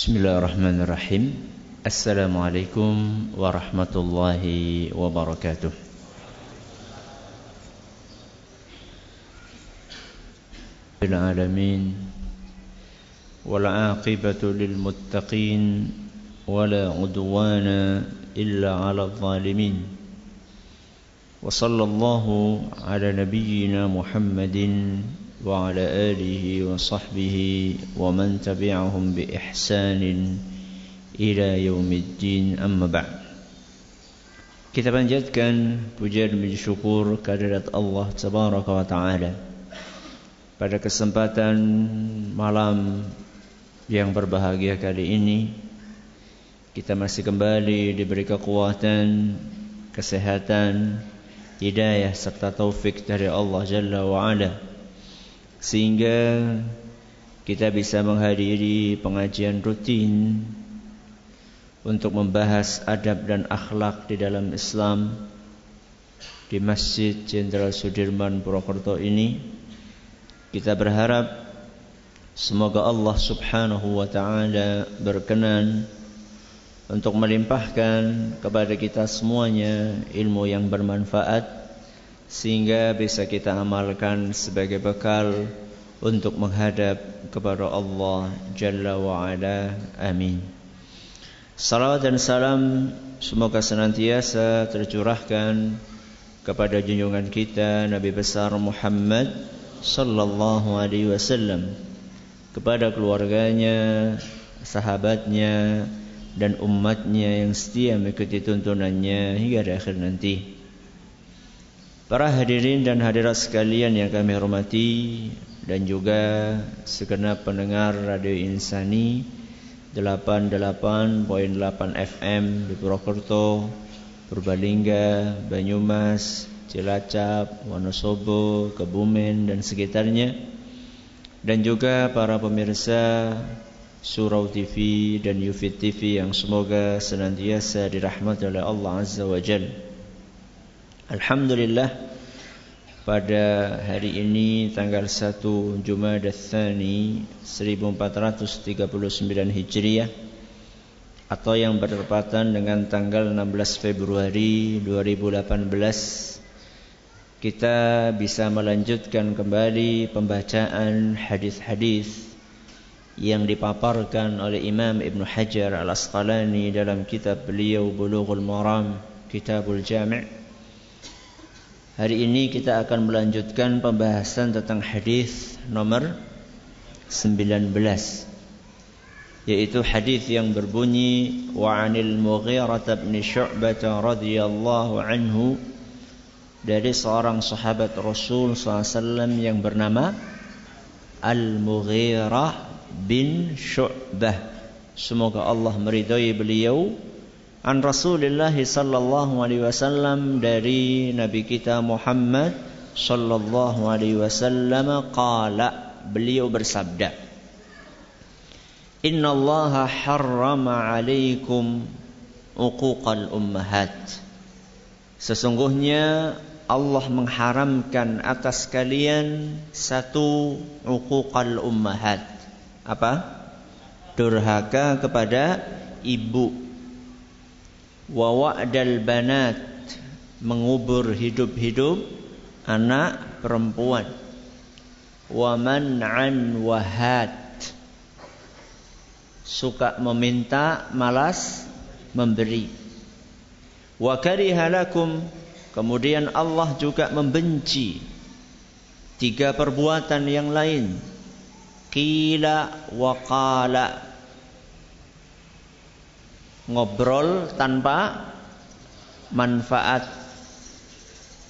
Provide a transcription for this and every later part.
بسم الله الرحمن الرحيم السلام عليكم ورحمة الله وبركاته العالمين والعاقبة للمتقين ولا عدوان إلا على الظالمين وصلى الله على نبينا محمد وعلى آله وصحبه ومن تبعهم بإحسان إلى يوم الدين أما بعد Kita panjatkan puja dan syukur kehadirat Allah Tabaraka wa Ta'ala Pada kesempatan malam yang berbahagia kali ini Kita masih kembali diberi kekuatan, kesehatan, hidayah serta taufik dari Allah Jalla wa Ala sehingga kita bisa menghadiri pengajian rutin untuk membahas adab dan akhlak di dalam Islam di Masjid Jenderal Sudirman Purwokerto ini. Kita berharap semoga Allah Subhanahu wa taala berkenan untuk melimpahkan kepada kita semuanya ilmu yang bermanfaat sehingga bisa kita amalkan sebagai bekal untuk menghadap kepada Allah Jalla wa Ala. Amin. Salawat dan salam semoga senantiasa tercurahkan kepada junjungan kita Nabi besar Muhammad sallallahu alaihi wasallam kepada keluarganya, sahabatnya dan umatnya yang setia mengikuti tuntunannya hingga akhir nanti. Para hadirin dan hadirat sekalian yang kami hormati dan juga segenap pendengar Radio Insani 88.8 FM di Purwokerto, Purbalingga, Banyumas, Cilacap, Wonosobo, Kebumen dan sekitarnya dan juga para pemirsa Surau TV dan Yufid TV yang semoga senantiasa dirahmati oleh Allah Azza wa Jalla. Alhamdulillah pada hari ini tanggal 1 Jumadah Tsani 1439 Hijriah atau yang bertepatan dengan tanggal 16 Februari 2018 kita bisa melanjutkan kembali pembacaan hadis-hadis yang dipaparkan oleh Imam Ibn Hajar Al-Asqalani dalam kitab beliau Bulughul Maram Kitabul Jami' Hari ini kita akan melanjutkan pembahasan tentang hadis nomor 19 yaitu hadis yang berbunyi wa 'anil Mughirah bin Syu'bah radhiyallahu anhu dari seorang sahabat Rasul SAW yang bernama Al-Mughirah bin Syu'bah. Semoga Allah meridai beliau an Rasulullah sallallahu alaihi wasallam dari Nabi kita Muhammad sallallahu alaihi wasallam qala beliau bersabda Inna Allah harrama alaikum uquqal ummahat Sesungguhnya Allah mengharamkan atas kalian satu uquqal ummahat apa? Durhaka kepada ibu wa wa'dal banat mengubur hidup-hidup anak perempuan. Wa man'an wahat suka meminta malas memberi. Wa karihalakum kemudian Allah juga membenci. Tiga perbuatan yang lain. Qila wa qala ngobrol tanpa manfaat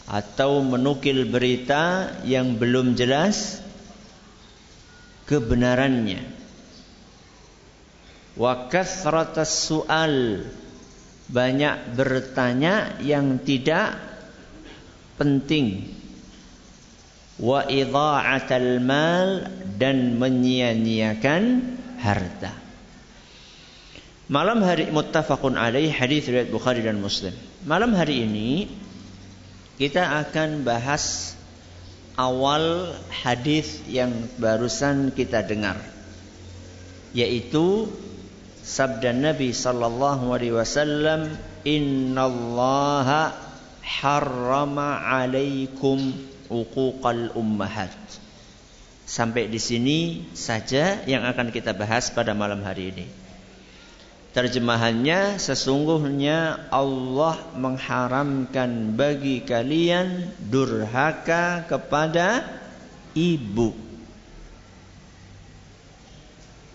atau menukil berita yang belum jelas kebenarannya. Wa kasratas sual. Banyak bertanya yang tidak penting. Wa idha'atal mal dan menyia-nyiakan harta Malam hari muttafaqun alaih hadis riwayat Bukhari dan Muslim. Malam hari ini kita akan bahas awal hadis yang barusan kita dengar yaitu sabda Nabi sallallahu alaihi wasallam innallaha harrama alaikum uquqal ummahat sampai di sini saja yang akan kita bahas pada malam hari ini terjemahannya sesungguhnya Allah mengharamkan bagi kalian durhaka kepada ibu.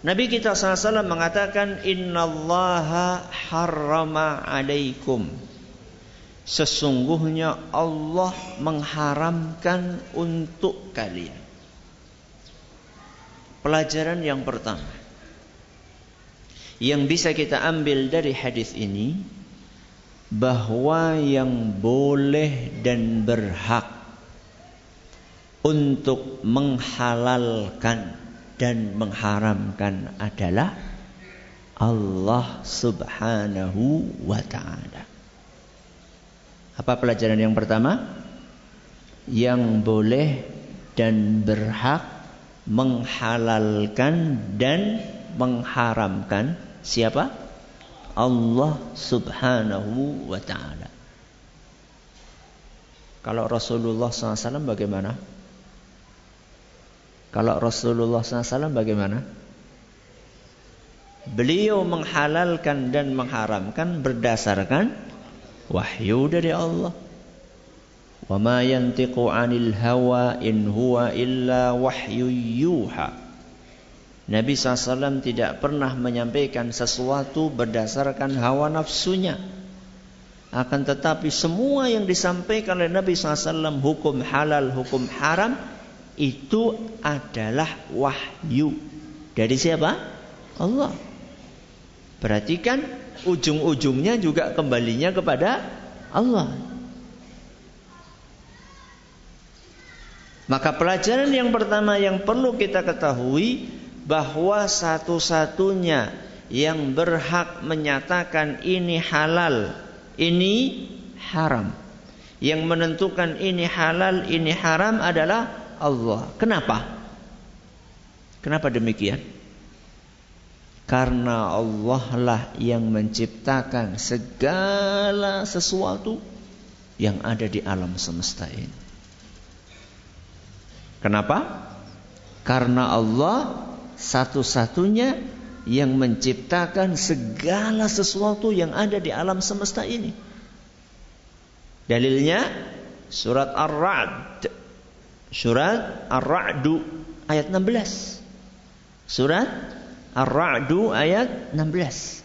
Nabi kita SAW mengatakan Innallaha harrama alaikum. Sesungguhnya Allah mengharamkan untuk kalian. Pelajaran yang pertama Yang bisa kita ambil dari hadis ini Bahwa yang boleh dan berhak Untuk menghalalkan dan mengharamkan adalah Allah Subhanahu wa taala. Apa pelajaran yang pertama? Yang boleh dan berhak menghalalkan dan mengharamkan siapa? Allah Subhanahu wa taala. Kalau Rasulullah SAW bagaimana? Kalau Rasulullah SAW bagaimana? Beliau menghalalkan dan mengharamkan berdasarkan wahyu dari Allah. Ma yantiqu 'anil hawa illa wahyu yuha. Nabi SAW tidak pernah menyampaikan sesuatu berdasarkan hawa nafsunya. Akan tetapi semua yang disampaikan oleh Nabi SAW hukum halal, hukum haram itu adalah wahyu dari siapa? Allah. Berarti kan ujung-ujungnya juga kembalinya kepada Allah. Maka pelajaran yang pertama yang perlu kita ketahui bahwa satu-satunya yang berhak menyatakan ini halal, ini haram. Yang menentukan ini halal, ini haram adalah Allah. Kenapa? Kenapa demikian? Karena Allah lah yang menciptakan segala sesuatu yang ada di alam semesta ini. Kenapa? Karena Allah satu-satunya yang menciptakan segala sesuatu yang ada di alam semesta ini. Dalilnya surat Ar-Ra'd Surat Ar-Ra'du ayat 16. Surat Ar-Ra'du ayat 16.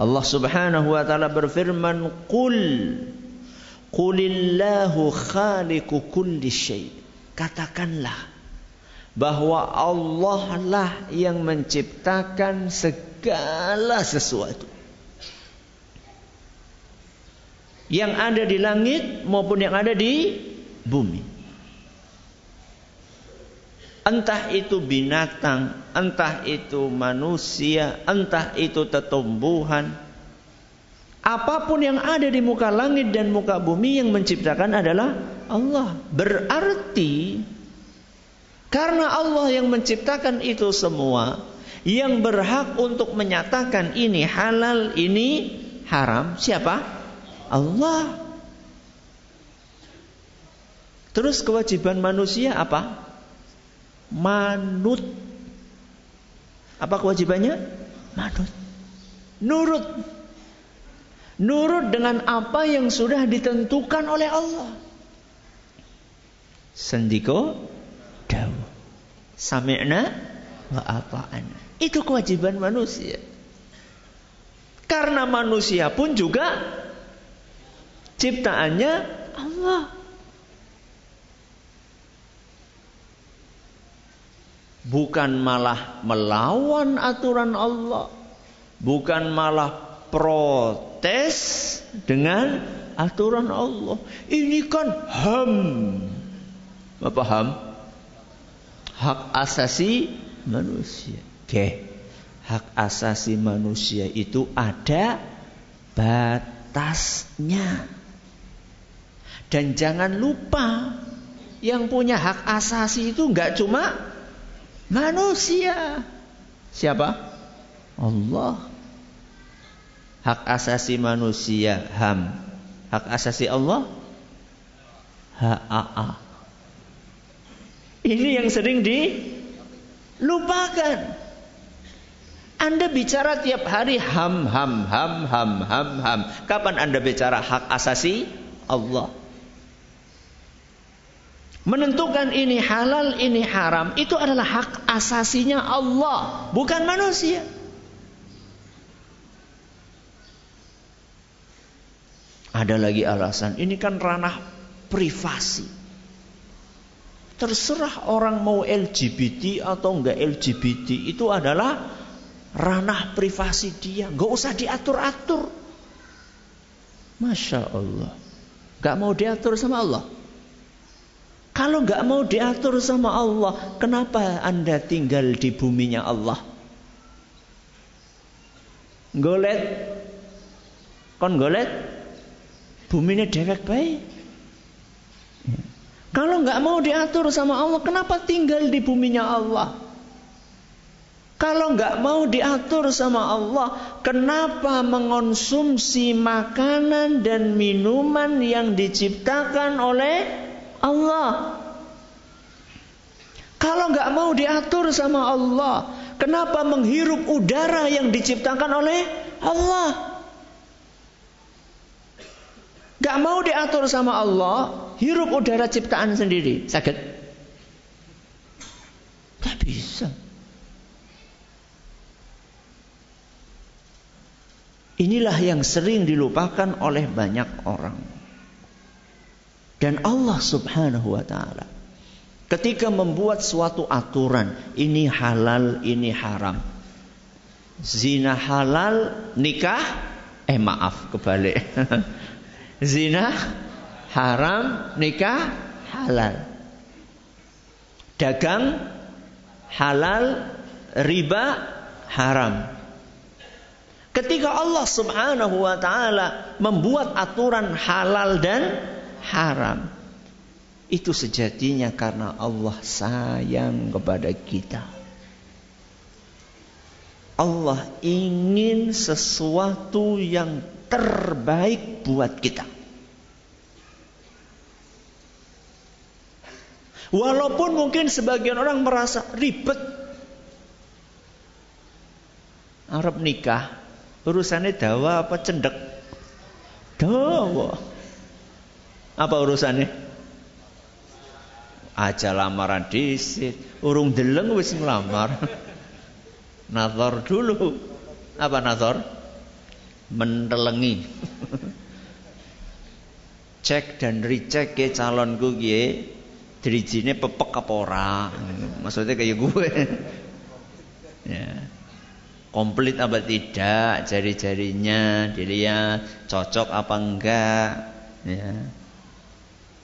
Allah Subhanahu wa taala berfirman, "Qul Qulillahu khaliqu kulli syai." Katakanlah bahwa Allah lah yang menciptakan segala sesuatu. Yang ada di langit maupun yang ada di bumi. Entah itu binatang, entah itu manusia, entah itu tetumbuhan. Apa pun yang ada di muka langit dan muka bumi yang menciptakan adalah Allah. Berarti karena Allah yang menciptakan itu semua, yang berhak untuk menyatakan ini halal, ini haram, siapa? Allah. Terus kewajiban manusia apa? manut. Apa kewajibannya? Manut. Nurut. Nurut dengan apa yang sudah ditentukan oleh Allah. Sendiko dawu. Sami'na wa ata'ana. Itu kewajiban manusia. Karena manusia pun juga ciptaannya Allah. bukan malah melawan aturan Allah, bukan malah protes dengan aturan Allah. Ini kan ham. Apa ham? Hak asasi manusia. Oke. Hak asasi manusia itu ada batasnya. Dan jangan lupa yang punya hak asasi itu nggak cuma manusia. Siapa? Allah. Hak asasi manusia HAM. Hak asasi Allah HAA. Ini yang sering dilupakan. Anda bicara tiap hari ham ham ham ham ham ham. Kapan Anda bicara hak asasi Allah? Menentukan ini halal, ini haram, itu adalah hak asasinya Allah, bukan manusia. Ada lagi alasan, ini kan ranah privasi. Terserah orang mau LGBT atau enggak LGBT, itu adalah ranah privasi dia, nggak usah diatur-atur. Masya Allah, nggak mau diatur sama Allah. Kalau nggak mau diatur sama Allah, kenapa anda tinggal di buminya Allah? Golet, kon golet, buminya dewek baik. Kalau nggak mau diatur sama Allah, kenapa tinggal di buminya Allah? Kalau nggak mau diatur sama Allah, kenapa mengonsumsi makanan dan minuman yang diciptakan oleh Allah? Kalau nggak mau diatur sama Allah, kenapa menghirup udara yang diciptakan oleh Allah? Gak mau diatur sama Allah, hirup udara ciptaan sendiri, sakit? Gak bisa. Inilah yang sering dilupakan oleh banyak orang. Dan Allah Subhanahu wa taala ketika membuat suatu aturan, ini halal, ini haram. Zina halal, nikah eh maaf kebalik. Zina haram, nikah halal. Dagang halal, riba haram. Ketika Allah Subhanahu wa taala membuat aturan halal dan haram, itu sejatinya karena Allah sayang kepada kita. Allah ingin sesuatu yang terbaik buat kita. Walaupun mungkin sebagian orang merasa ribet. Arab nikah Urusannya dawa apa cendek? Dawa. Apa urusannya? Aja lamaran disit, urung deleng wis ngelamar. Nazar dulu. Apa nazar? Mentelengi. Cek dan recheck ke calonku gie, Dirijine pepek apa ora? Maksudnya kayak gue. ya. Komplit apa tidak? Jari-jarinya dilihat cocok apa enggak? Ya.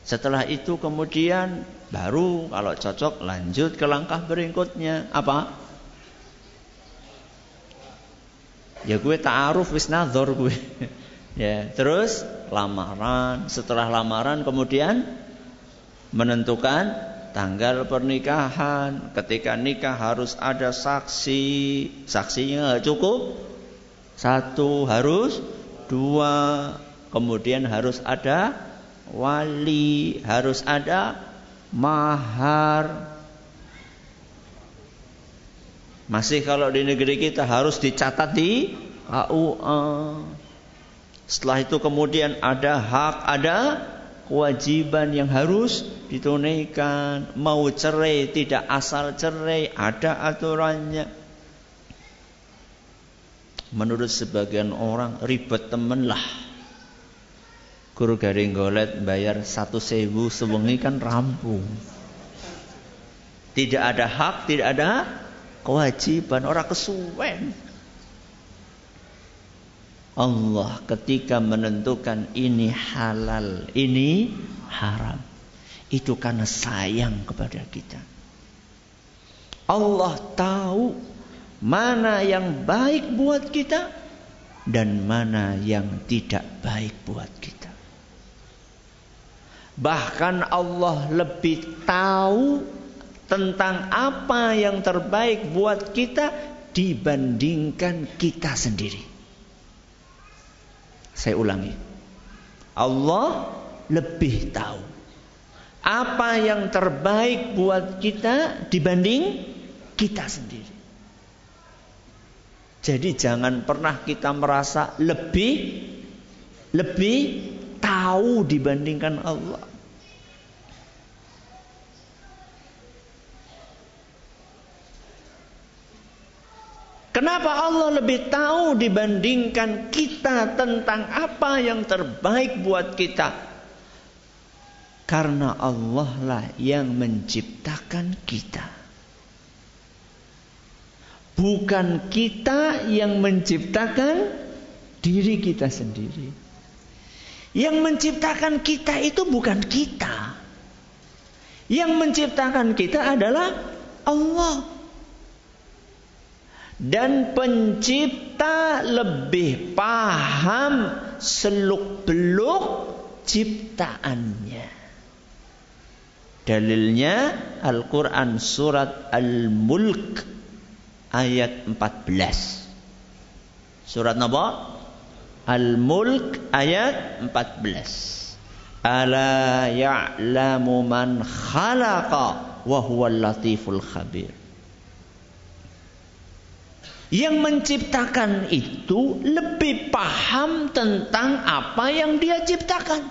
Setelah itu kemudian baru kalau cocok lanjut ke langkah berikutnya. Apa? Ya gue ta'aruf wis nazar gue. Ya terus lamaran. Setelah lamaran kemudian menentukan tanggal pernikahan, ketika nikah harus ada saksi, saksinya cukup satu harus dua, kemudian harus ada wali, harus ada mahar. Masih kalau di negeri kita harus dicatat di KUA. Setelah itu kemudian ada hak, ada kewajiban yang harus ditunaikan. Mau cerai tidak asal cerai, ada aturannya. Menurut sebagian orang ribet temen lah. Guru garing golet bayar satu sewu sewengi kan rampung. Tidak ada hak, tidak ada kewajiban. Orang kesuwen. Allah ketika menentukan ini halal, ini haram. Itu karena sayang kepada kita. Allah tahu mana yang baik buat kita dan mana yang tidak baik buat kita. Bahkan Allah lebih tahu tentang apa yang terbaik buat kita dibandingkan kita sendiri. Saya ulangi. Allah lebih tahu apa yang terbaik buat kita dibanding kita sendiri. Jadi jangan pernah kita merasa lebih lebih tahu dibandingkan Allah. Kenapa Allah lebih tahu dibandingkan kita tentang apa yang terbaik buat kita? Karena Allah lah yang menciptakan kita. Bukan kita yang menciptakan diri kita sendiri. Yang menciptakan kita itu bukan kita. Yang menciptakan kita adalah Allah dan pencipta lebih paham seluk-beluk ciptaannya. Dalilnya Al-Quran surat Al-Mulk ayat 14. Surat apa? Al-Mulk ayat 14. Ala ya'lamu man khalaqa wa huwal latiful khabir. Yang menciptakan itu lebih paham tentang apa yang dia ciptakan.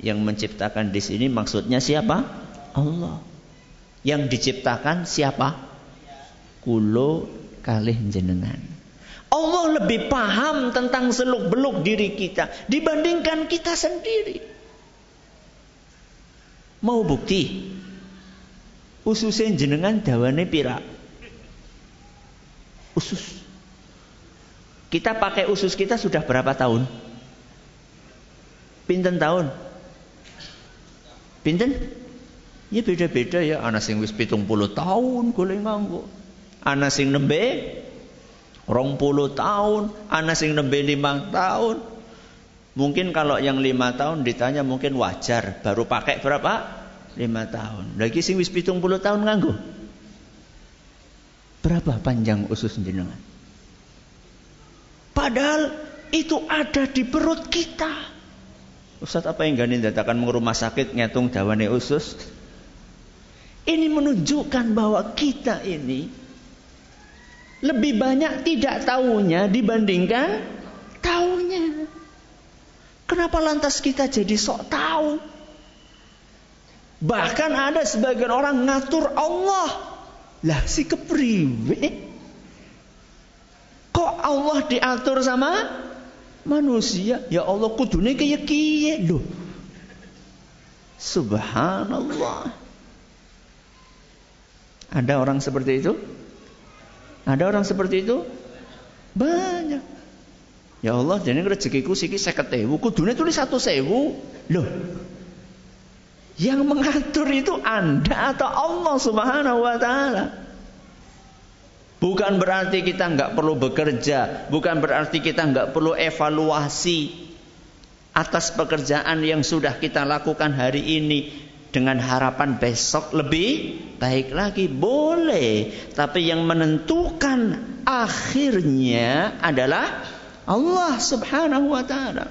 Yang menciptakan di sini maksudnya siapa? Allah. Yang diciptakan siapa? Kulo kalih jenengan. Allah lebih paham tentang seluk-beluk diri kita dibandingkan kita sendiri. Mau bukti? Ususnya jenengan dawane pirak usus. Kita pakai usus kita sudah berapa tahun? Pinten tahun? Pinten? Ya beda-beda ya. Ana sing wis pitung puluh tahun golek nganggo. Ana sing nembe rong puluh tahun. Ana sing nembe lima tahun. Mungkin kalau yang lima tahun ditanya mungkin wajar. Baru pakai berapa? Lima tahun. Lagi sing wis pitung puluh tahun nganggo. Berapa panjang usus jenengan? Padahal itu ada di perut kita. Ustaz apa yang gani datakan rumah sakit ngitung dawane usus? Ini menunjukkan bahwa kita ini lebih banyak tidak tahunya dibandingkan tahunya. Kenapa lantas kita jadi sok tahu? Bahkan ada sebagian orang ngatur Allah lah si kepriwe? Kok Allah diatur sama manusia? Ya Allah kudune kaya kiye loh. Subhanallah. Ada orang seperti itu? Ada orang seperti itu? Banyak. Ya Allah, jadi rezekiku siki seket ewu, kudune tulis satu sewu. Loh, yang mengatur itu Anda atau Allah Subhanahu wa taala. Bukan berarti kita nggak perlu bekerja, bukan berarti kita nggak perlu evaluasi atas pekerjaan yang sudah kita lakukan hari ini dengan harapan besok lebih baik lagi boleh, tapi yang menentukan akhirnya adalah Allah Subhanahu wa taala.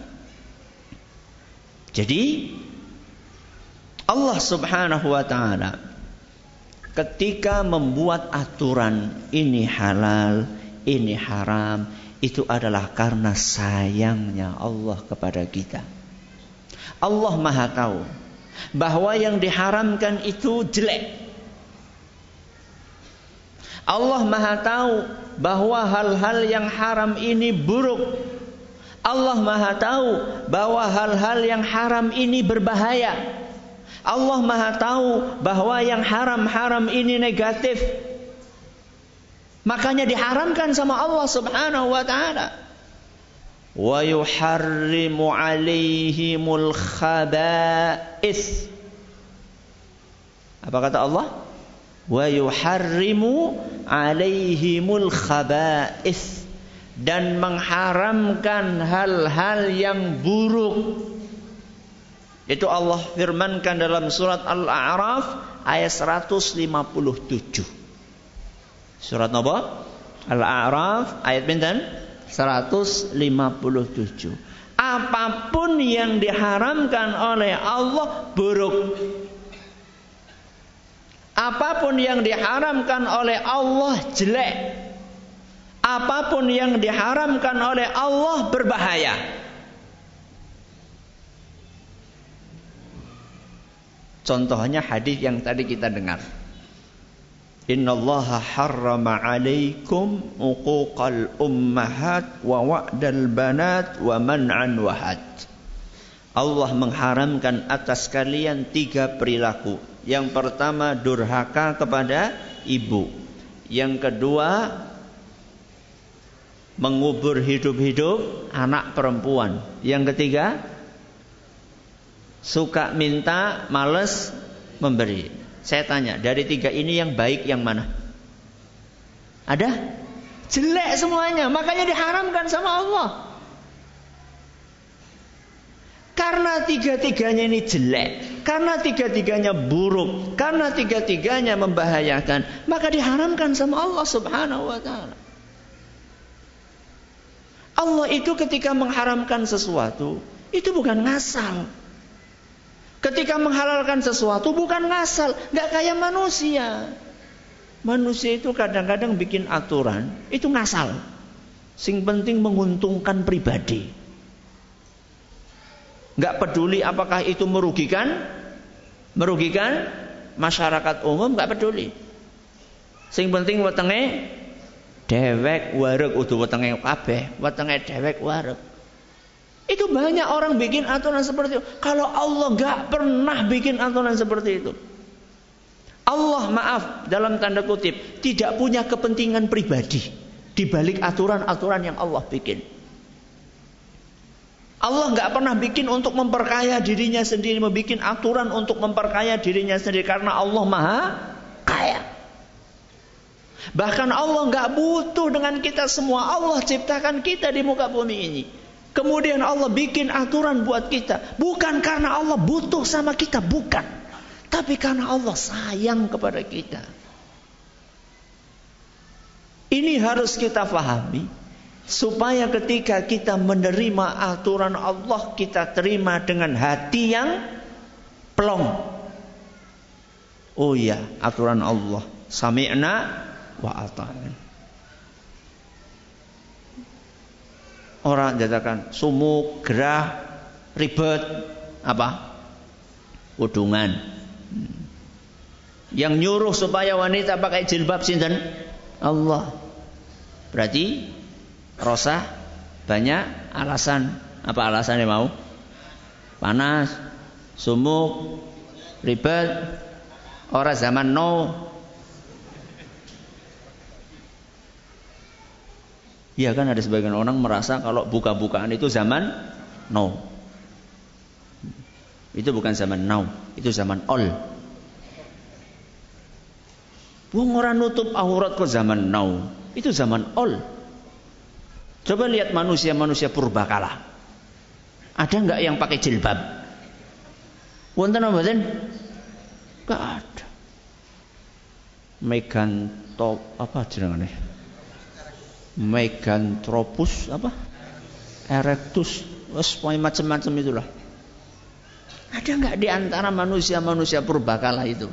Jadi Allah Subhanahu wa taala ketika membuat aturan ini halal, ini haram, itu adalah karena sayangnya Allah kepada kita. Allah Maha tahu bahwa yang diharamkan itu jelek. Allah Maha tahu bahwa hal-hal yang haram ini buruk. Allah Maha tahu bahwa hal-hal yang haram ini berbahaya. Allah Maha tahu bahwa yang haram-haram ini negatif. Makanya diharamkan sama Allah Subhanahu wa taala. Wa yuharrimu alaihimul khaba'is. Apa kata Allah? Wa yuharrimu alaihimul khaba'is dan mengharamkan hal-hal yang buruk itu Allah firmankan dalam surat Al-A'raf ayat 157. Surat apa? Al-A'raf ayat pinten? 157. Apa pun yang diharamkan oleh Allah buruk. Apa pun yang diharamkan oleh Allah jelek. Apa pun yang diharamkan oleh Allah berbahaya. Contohnya hadis yang tadi kita dengar. Inna Allah harrama alaikum uquqal ummahat wa wa'dal banat wa man'an wahad. Allah mengharamkan atas kalian tiga perilaku. Yang pertama durhaka kepada ibu. Yang kedua mengubur hidup-hidup anak perempuan. Yang ketiga suka minta, males memberi. Saya tanya, dari tiga ini yang baik yang mana? Ada? Jelek semuanya, makanya diharamkan sama Allah. Karena tiga-tiganya ini jelek, karena tiga-tiganya buruk, karena tiga-tiganya membahayakan, maka diharamkan sama Allah Subhanahu wa taala. Allah itu ketika mengharamkan sesuatu, itu bukan ngasal. Ketika menghalalkan sesuatu bukan ngasal, nggak kayak manusia. Manusia itu kadang-kadang bikin aturan, itu ngasal. Sing penting menguntungkan pribadi. Nggak peduli apakah itu merugikan, merugikan masyarakat umum nggak peduli. Sing penting wetenge dewek wareg udah wetenge kabeh, wetenge dewek wareg. Itu banyak orang bikin aturan seperti itu. Kalau Allah gak pernah bikin aturan seperti itu. Allah maaf dalam tanda kutip tidak punya kepentingan pribadi di balik aturan-aturan yang Allah bikin. Allah nggak pernah bikin untuk memperkaya dirinya sendiri, membuat aturan untuk memperkaya dirinya sendiri karena Allah maha kaya. Bahkan Allah nggak butuh dengan kita semua. Allah ciptakan kita di muka bumi ini. Kemudian Allah bikin aturan buat kita. Bukan karena Allah butuh sama kita, bukan. Tapi karena Allah sayang kepada kita. Ini harus kita fahami. Supaya ketika kita menerima aturan Allah, kita terima dengan hati yang plong. Oh iya, aturan Allah. Sami'na wa ata'na. Orang jatakan sumuk, gerah, ribet, apa? Udungan. Yang nyuruh supaya wanita pakai jilbab sinten? Allah. Berarti rosa banyak alasan. Apa alasannya mau? Panas, sumuk, ribet, orang zaman no Iya kan ada sebagian orang merasa kalau buka-bukaan itu zaman now. Itu bukan zaman now, itu zaman all. Wong orang nutup aurat ke zaman now, itu zaman all. Coba lihat manusia-manusia purbakala. Ada nggak yang pakai jilbab? Wonten apa Gak ada. Megan top apa jenengane? Meganthropus apa? Erectus, macam-macam itulah. Ada nggak di antara manusia-manusia purbakala itu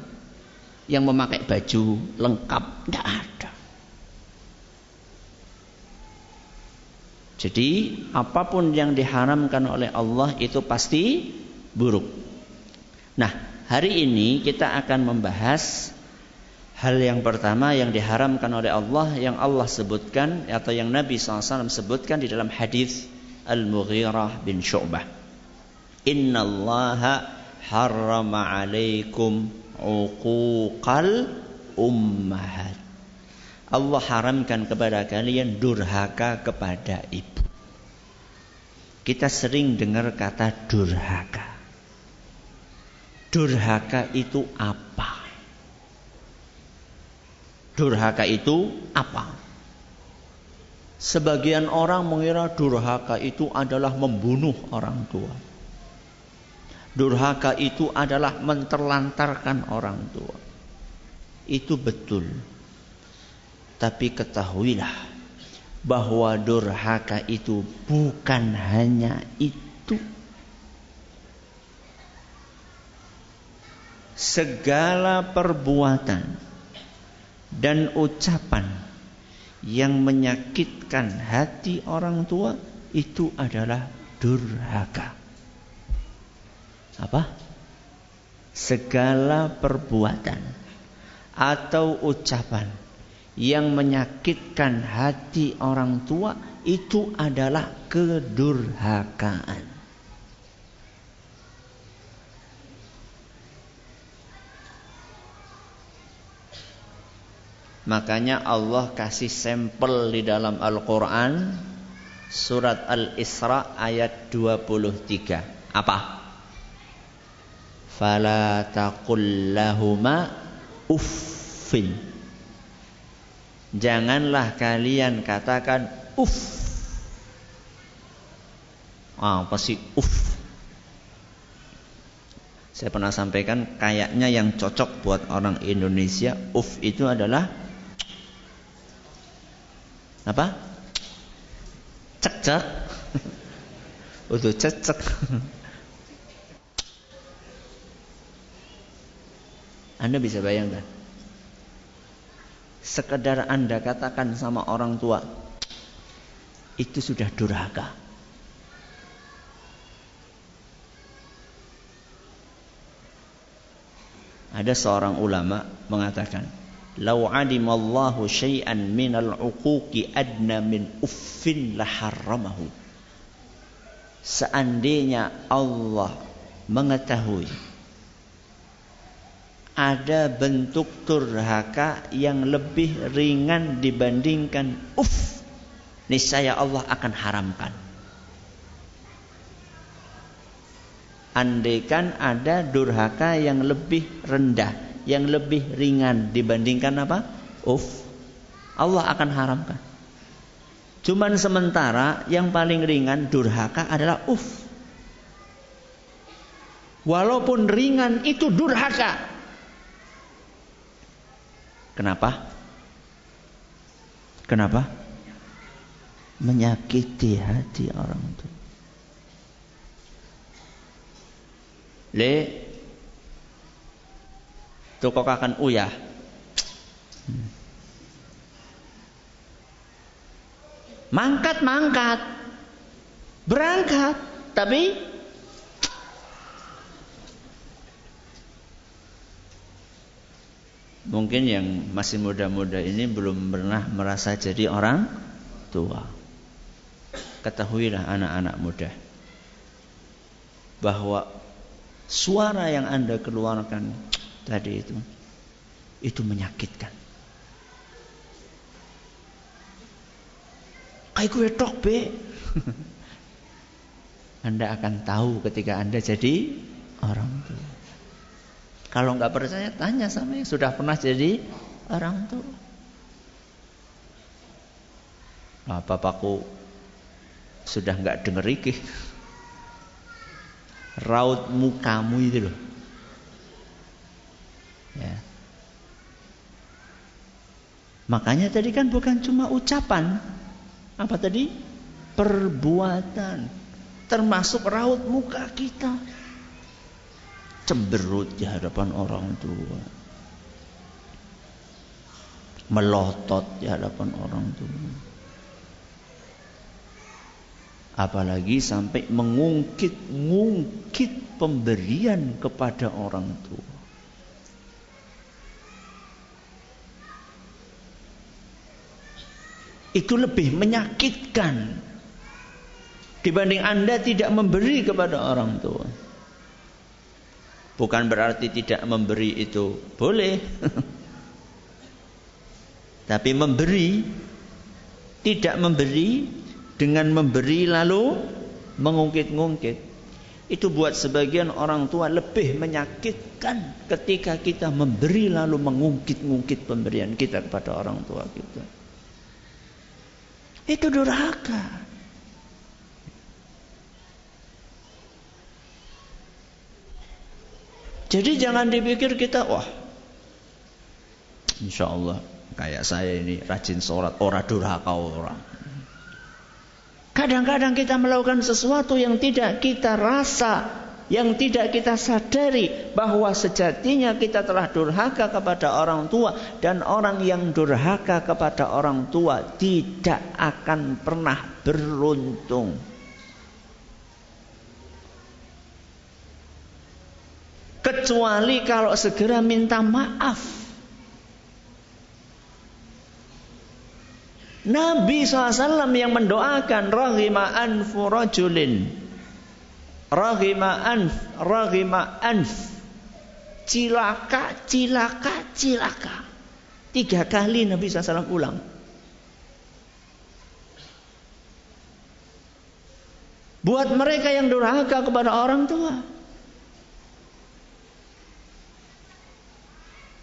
yang memakai baju lengkap? Nggak ada. Jadi apa pun yang diharamkan oleh Allah itu pasti buruk. Nah, hari ini kita akan membahas Hal yang pertama yang diharamkan oleh Allah yang Allah sebutkan atau yang Nabi SAW sebutkan di dalam hadis Al-Mughirah bin Syu'bah. Inna Allah harrama alaikum uquqal ummahat. Allah haramkan kepada kalian durhaka kepada ibu. Kita sering dengar kata durhaka. Durhaka itu apa? Durhaka itu apa? Sebagian orang mengira durhaka itu adalah membunuh orang tua. Durhaka itu adalah menterlantarkan orang tua. Itu betul. Tapi ketahuilah bahwa durhaka itu bukan hanya itu. Segala perbuatan dan ucapan yang menyakitkan hati orang tua itu adalah durhaka. Apa? Segala perbuatan atau ucapan yang menyakitkan hati orang tua itu adalah kedurhakaan. Makanya Allah kasih sampel di dalam Al-Quran Surat Al-Isra ayat 23 Apa? Fala taqul lahuma uffin Janganlah kalian katakan uff. Apa sih uff? Saya pernah sampaikan kayaknya yang cocok buat orang Indonesia uff itu adalah apa? Cek-cek. Udah cek-cek. Anda bisa bayangkan sekedar Anda katakan sama orang tua itu sudah durhaka. Ada seorang ulama mengatakan, "Lau alimallahu syai'an minal uquqi adna min uffin laharramahu." Seandainya Allah mengetahui ada bentuk durhaka yang lebih ringan dibandingkan uff niscaya Allah akan haramkan andaikan ada durhaka yang lebih rendah yang lebih ringan dibandingkan apa uff Allah akan haramkan cuman sementara yang paling ringan durhaka adalah uff walaupun ringan itu durhaka Kenapa? Kenapa? Menyakiti hati orang itu. Le Toko akan uyah. Mangkat mangkat. Berangkat, tapi Mungkin yang masih muda-muda ini belum pernah merasa jadi orang tua. Ketahuilah anak-anak muda bahwa suara yang Anda keluarkan tadi itu itu menyakitkan. Kayak gue tok be. anda akan tahu ketika Anda jadi orang tua. Kalau nggak percaya tanya sama yang sudah pernah jadi orang tua. Nah, bapakku sudah nggak denger iki. Raut mukamu itu loh. Ya. Makanya tadi kan bukan cuma ucapan. Apa tadi? Perbuatan. Termasuk raut muka kita cemberut di hadapan orang tua. Melotot di hadapan orang tua. Apalagi sampai mengungkit-ngungkit pemberian kepada orang tua. Itu lebih menyakitkan dibanding Anda tidak memberi kepada orang tua. Bukan berarti tidak memberi itu boleh. Tapi memberi tidak memberi dengan memberi lalu mengungkit-ungkit. Itu buat sebagian orang tua lebih menyakitkan ketika kita memberi lalu mengungkit-ungkit pemberian kita kepada orang tua kita. Itu durhaka. Jadi jangan dipikir kita wah Insya Allah kayak saya ini rajin sholat ora durhaka orang. Kadang-kadang kita melakukan sesuatu yang tidak kita rasa, yang tidak kita sadari bahwa sejatinya kita telah durhaka kepada orang tua dan orang yang durhaka kepada orang tua tidak akan pernah beruntung. Kecuali kalau segera minta maaf. Nabi SAW yang mendoakan rahima anfu rajulin. Rahima anf, rahima anf. Cilaka, cilaka, cilaka. Tiga kali Nabi SAW ulang. Buat mereka yang durhaka kepada orang tua.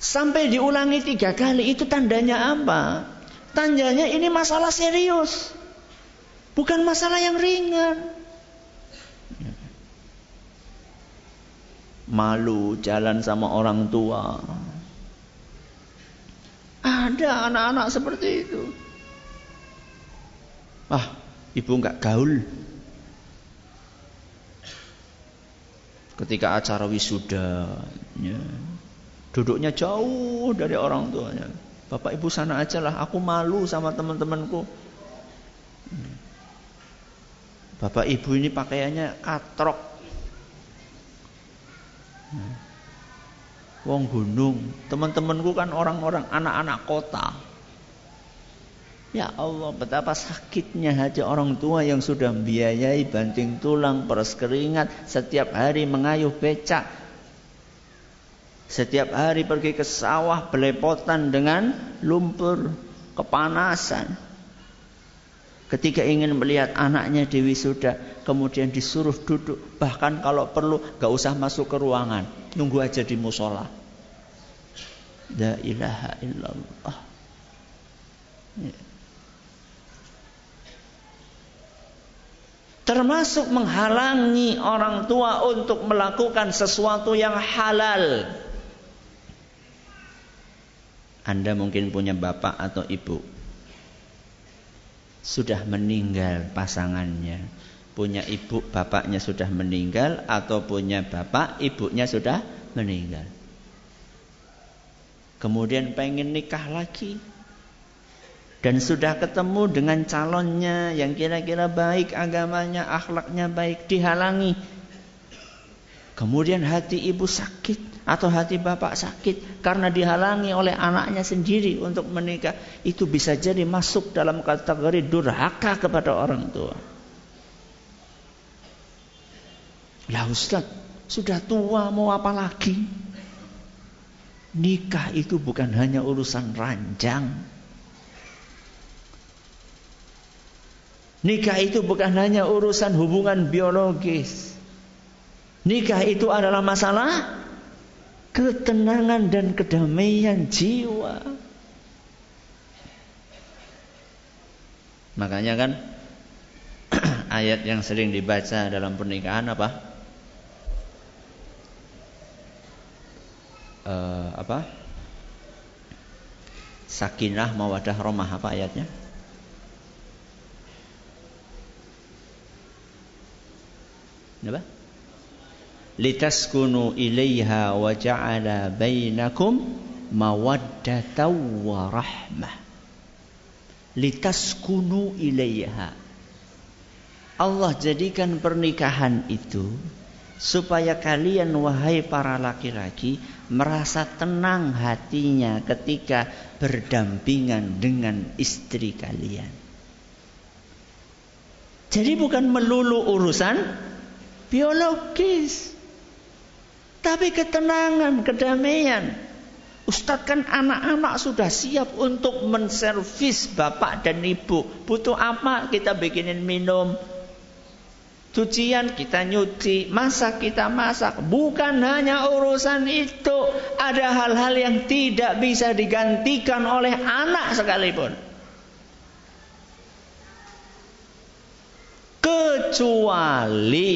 Sampai diulangi tiga kali itu tandanya apa? Tandanya ini masalah serius. Bukan masalah yang ringan. Malu jalan sama orang tua. Ada anak-anak seperti itu. Ah, ibu nggak gaul. Ketika acara wisuda, ya, duduknya jauh dari orang tuanya. Bapak ibu sana aja lah, aku malu sama teman-temanku. Bapak ibu ini pakaiannya katrok. Wong gunung, teman-temanku kan orang-orang anak-anak kota. Ya Allah, betapa sakitnya hati orang tua yang sudah membiayai banting tulang, peres keringat, setiap hari mengayuh becak, setiap hari pergi ke sawah belepotan dengan lumpur, kepanasan. Ketika ingin melihat anaknya Dewi sudah kemudian disuruh duduk, bahkan kalau perlu gak usah masuk ke ruangan, nunggu aja di musola. La ilaha illallah. Ya. Termasuk menghalangi orang tua untuk melakukan sesuatu yang halal. Anda mungkin punya bapak atau ibu. Sudah meninggal pasangannya. Punya ibu, bapaknya sudah meninggal. Atau punya bapak, ibunya sudah meninggal. Kemudian pengen nikah lagi. Dan sudah ketemu dengan calonnya yang kira-kira baik agamanya, akhlaknya baik. Dihalangi. Kemudian hati ibu sakit atau hati bapak sakit karena dihalangi oleh anaknya sendiri untuk menikah, itu bisa jadi masuk dalam kategori durhaka kepada orang tua. Lah Ustaz, sudah tua mau apa lagi? Nikah itu bukan hanya urusan ranjang. Nikah itu bukan hanya urusan hubungan biologis. Nikah itu adalah masalah ketenangan dan kedamaian jiwa. Makanya kan ayat yang sering dibaca dalam pernikahan apa? Uh, apa? Sakinah mawadah romah apa ayatnya? Apa? Litaskunu ilaiha wa ja'ala bainakum mawaddatan wa rahmah litaskunu ilaiha Allah jadikan pernikahan itu supaya kalian wahai para laki-laki merasa tenang hatinya ketika berdampingan dengan istri kalian. Jadi bukan melulu urusan biologis. Tapi ketenangan, kedamaian. Ustadz kan anak-anak sudah siap untuk menservis bapak dan ibu. Butuh apa? Kita bikinin minum. Cucian kita nyuci, masak kita masak. Bukan hanya urusan itu. Ada hal-hal yang tidak bisa digantikan oleh anak sekalipun. Kecuali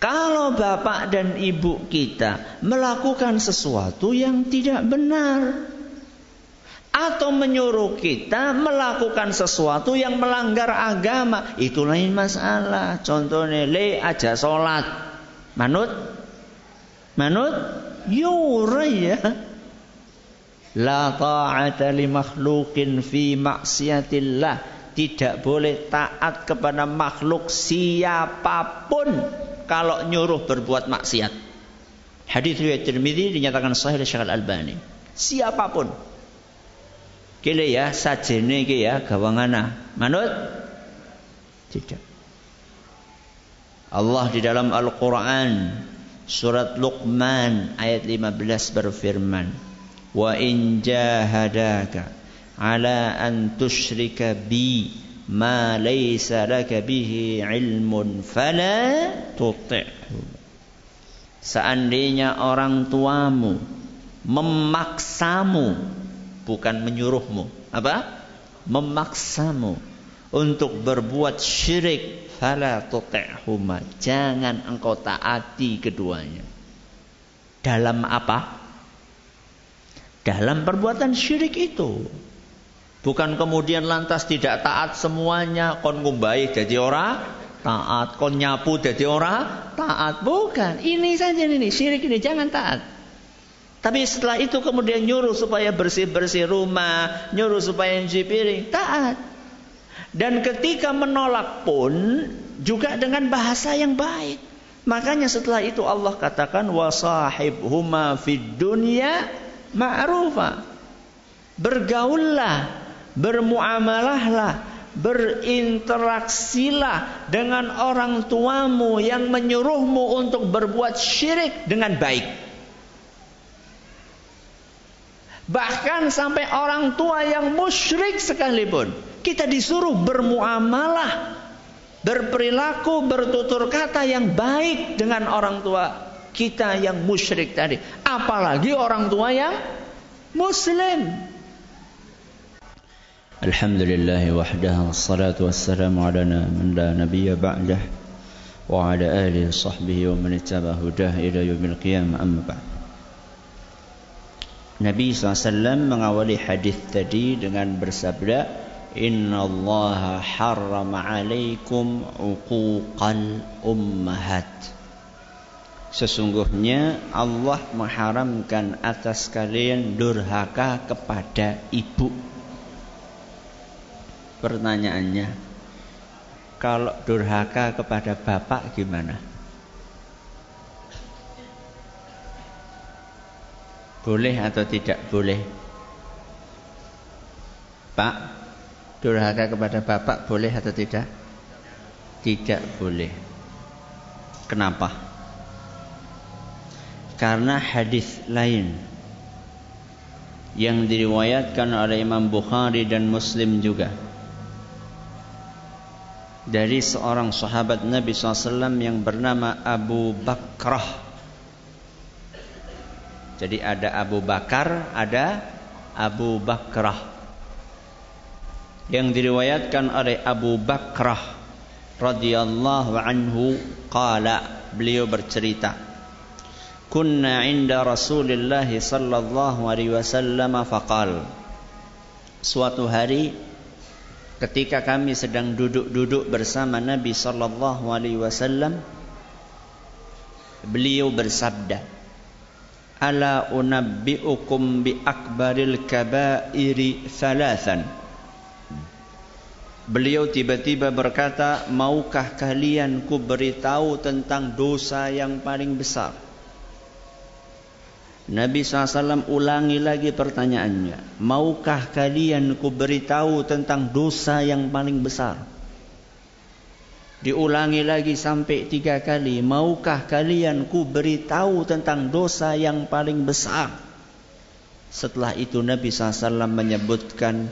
kalau bapak dan ibu kita melakukan sesuatu yang tidak benar atau menyuruh kita melakukan sesuatu yang melanggar agama itu lain masalah. Contohnya le aja sholat. Manut? Manut? Yura ya. La ta'ata li makhluqin fi maksiatillah. Tidak boleh taat kepada makhluk siapa pun kalau nyuruh berbuat maksiat hadis riwayat Tirmidzi dinyatakan sahih oleh Syekh Al-Albani siapa pun Kile ya sajene iki ya gawangana. Manut? Tidak. Allah di dalam Al-Qur'an surat Luqman ayat 15 berfirman, "Wa in jahadaka ala an tusyrika bi ma laysa laka bihi ilmun fala tuti'hu." Seandainya orang tuamu memaksamu bukan menyuruhmu. Apa? Memaksamu untuk berbuat syirik. Fala tuti'huma. Jangan engkau taati keduanya. Dalam apa? Dalam perbuatan syirik itu. Bukan kemudian lantas tidak taat semuanya. Kon ngumbai jadi orang taat. Kon nyapu jadi orang taat. Bukan. Ini saja ini. Syirik ini. Jangan taat. Tapi setelah itu kemudian nyuruh supaya bersih-bersih rumah, nyuruh supaya nyuci piring, taat. Dan ketika menolak pun juga dengan bahasa yang baik. Makanya setelah itu Allah katakan wasahib huma fid dunya ma'rufa. Bergaullah, bermuamalahlah, berinteraksilah dengan orang tuamu yang menyuruhmu untuk berbuat syirik dengan baik. Bahkan sampai orang tua yang musyrik sekalipun. Kita disuruh bermuamalah. Berperilaku, bertutur kata yang baik dengan orang tua kita yang musyrik tadi. Apalagi orang tua yang muslim. Wahdah wassalatu wassalamu ala man la nabiyya ba'dah wa ala alihi sahbihi wa man ittaba hudah ila yaumil qiyamah amma ba'd. Nabi SAW mengawali hadis tadi dengan bersabda Inna Allah harrama alaikum uquqal ummahat Sesungguhnya Allah mengharamkan atas kalian durhaka kepada ibu Pertanyaannya Kalau durhaka kepada bapak gimana? Boleh atau tidak boleh? Pak, durhaka kepada bapak boleh atau tidak? Tidak boleh. Kenapa? Karena hadis lain yang diriwayatkan oleh Imam Bukhari dan Muslim juga dari seorang sahabat Nabi SAW yang bernama Abu Bakrah jadi ada Abu Bakar, ada Abu Bakrah. Yang diriwayatkan oleh Abu Bakrah radhiyallahu anhu qala beliau bercerita Kunna inda Rasulillah sallallahu alaihi wasallam faqal Suatu hari ketika kami sedang duduk-duduk bersama Nabi sallallahu alaihi wasallam beliau bersabda Ala unabbi'ukum bi akbaril kabairi thalathan Beliau tiba-tiba berkata, Maukah kalian ku beritahu tentang dosa yang paling besar? Nabi SAW ulangi lagi pertanyaannya. Maukah kalian ku beritahu tentang dosa yang paling besar? Diulangi lagi sampai tiga kali. Maukah kalian ku beritahu tentang dosa yang paling besar? Setelah itu Nabi SAW menyebutkan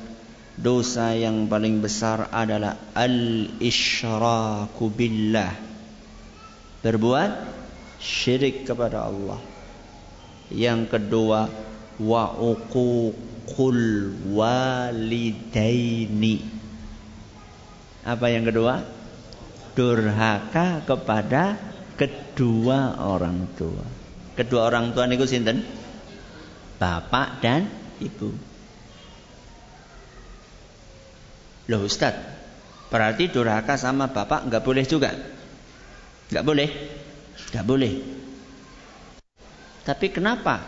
dosa yang paling besar adalah al-isyraku billah. Berbuat syirik kepada Allah. Yang kedua wa uququl walidaini. Apa yang kedua? durhaka kepada kedua orang tua. Kedua orang tua niku sinten? Bapak dan ibu. Loh Ustaz, berarti durhaka sama bapak nggak boleh juga? Nggak boleh? Nggak boleh. Tapi kenapa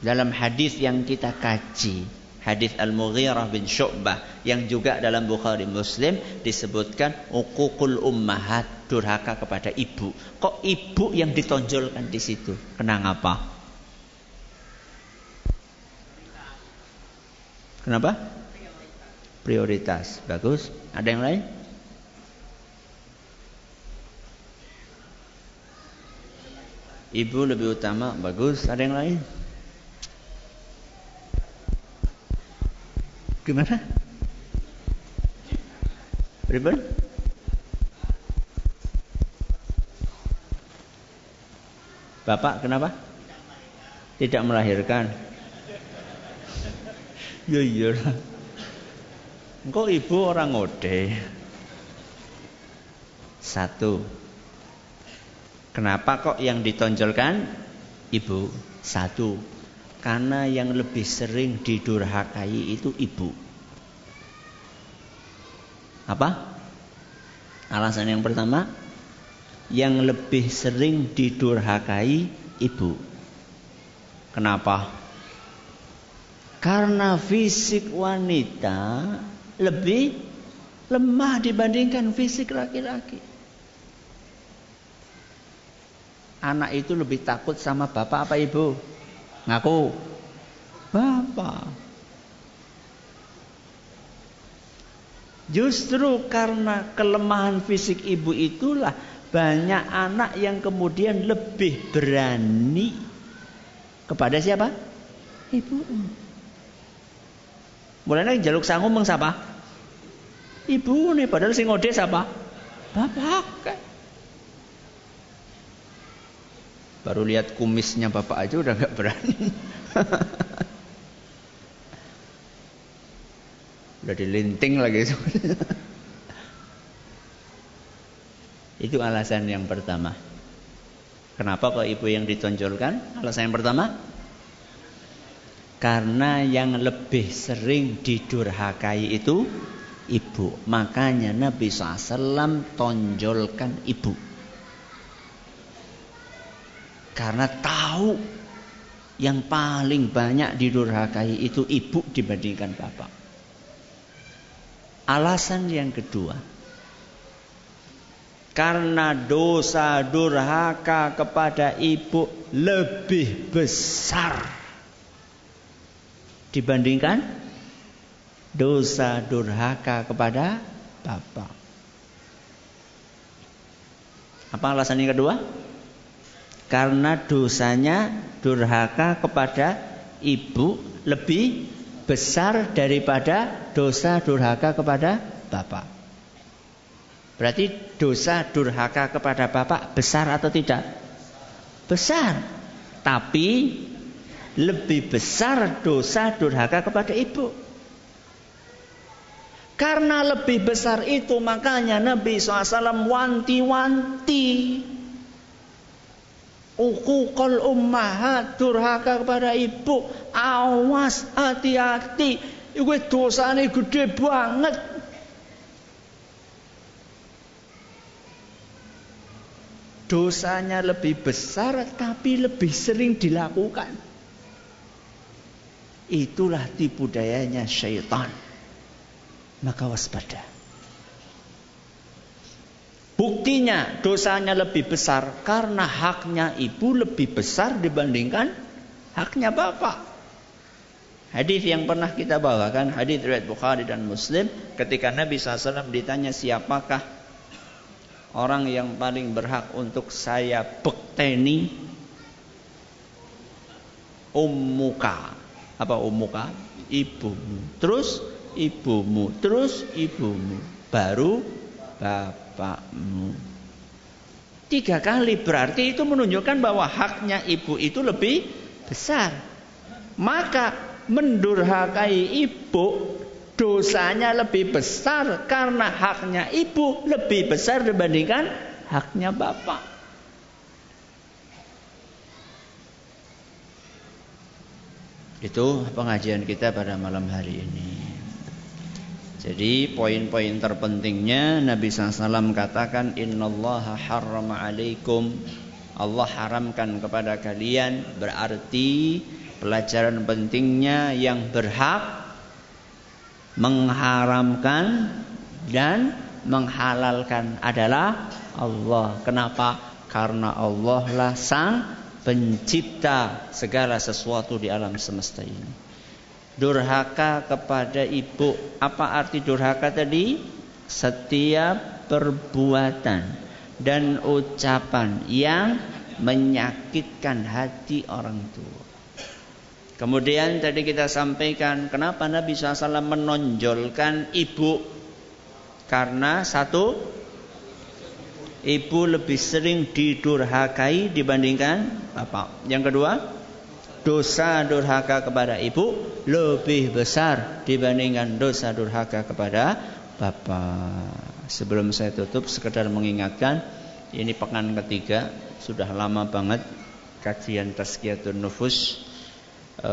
dalam hadis yang kita kaji, hadis Al-Mughirah bin Syu'bah yang juga dalam Bukhari Muslim disebutkan uququl ummahat, durhaka kepada ibu. Kok ibu yang ditonjolkan di situ? Kenapa? Kenapa? prioritas. Bagus. Ada yang lain? Ibu lebih utama. Bagus. Ada yang lain? Gimana? Ribet? Bapak kenapa? Tidak melahirkan. Ya iya. Engkau ibu orang ngode. Satu. Kenapa kok yang ditonjolkan ibu? Satu. Karena yang lebih sering didurhakai itu ibu. Apa? Alasan yang pertama, yang lebih sering didurhakai ibu. Kenapa? Karena fisik wanita lebih lemah dibandingkan fisik laki-laki. Anak itu lebih takut sama bapak apa ibu? Ngaku. Bapak. Justru karena kelemahan fisik ibu itulah banyak anak yang kemudian lebih berani kepada siapa? Ibu. Mulanya jaluk sanggup mengsapa? Ibu nih padahal sing ngode siapa? Bapak. Baru lihat kumisnya bapak aja udah gak berani. udah dilinting lagi Itu alasan yang pertama. Kenapa kok ibu yang ditonjolkan? Alasan yang pertama, karena yang lebih sering didurhakai itu ibu. Makanya Nabi SAW tonjolkan ibu. Karena tahu yang paling banyak didurhakai itu ibu dibandingkan bapak. Alasan yang kedua, karena dosa durhaka kepada ibu lebih besar dibandingkan dosa durhaka kepada bapak. Apa alasan yang kedua? Karena dosanya durhaka kepada ibu lebih besar daripada dosa durhaka kepada bapak. Berarti dosa durhaka kepada bapak besar atau tidak? Besar. Tapi lebih besar dosa durhaka kepada ibu. Karena lebih besar itu makanya Nabi SAW wanti-wanti. Ukukul ummahat durhaka kepada ibu. Awas hati-hati. Itu dosanya gede banget. Dosanya lebih besar tapi lebih sering dilakukan. Itulah tipu dayanya syaitan. Maka waspada. Buktinya dosanya lebih besar karena haknya ibu lebih besar dibandingkan haknya bapak. Hadis yang pernah kita bawakan, hadis riwayat Bukhari dan Muslim, ketika Nabi SAW ditanya siapakah orang yang paling berhak untuk saya bekteni, ummuka. Apa umuka ibumu. Terus ibumu. Terus ibumu. Baru bapakmu. Tiga kali berarti itu menunjukkan bahwa haknya ibu itu lebih besar. Maka mendurhakai ibu dosanya lebih besar karena haknya ibu lebih besar dibandingkan haknya bapak. Itu pengajian kita pada malam hari ini. Jadi poin-poin terpentingnya Nabi SAW katakan Innallaha harrama alaikum. Allah haramkan kepada kalian Berarti pelajaran pentingnya yang berhak Mengharamkan dan menghalalkan adalah Allah. Kenapa? Karena Allah lah sang pencipta segala sesuatu di alam semesta ini durhaka kepada ibu. Apa arti durhaka tadi? Setiap perbuatan dan ucapan yang menyakitkan hati orang tua. Kemudian tadi kita sampaikan kenapa Nabi SAW menonjolkan ibu Karena satu Ibu lebih sering didurhakai dibandingkan bapak Yang kedua dosa durhaka kepada ibu lebih besar dibandingkan dosa durhaka kepada bapak. Sebelum saya tutup sekedar mengingatkan ini pekan ketiga sudah lama banget kajian tazkiyatun nufus e,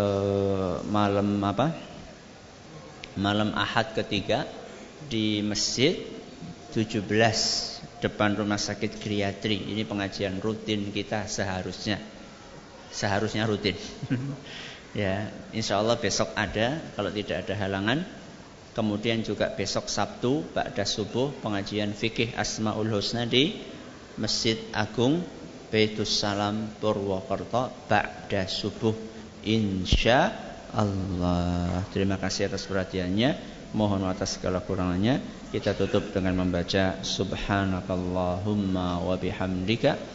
malam apa? Malam Ahad ketiga di masjid 17 depan rumah sakit Kriatri. Ini pengajian rutin kita seharusnya seharusnya rutin. ya, insya Allah besok ada, kalau tidak ada halangan. Kemudian juga besok Sabtu, Ba'da Subuh, pengajian fikih Asma'ul Husna di Masjid Agung Baitus Salam Purwokerto Ba'da Subuh. Insya Allah. Terima kasih atas perhatiannya. Mohon atas segala kurangannya. Kita tutup dengan membaca Subhanakallahumma wa bihamdika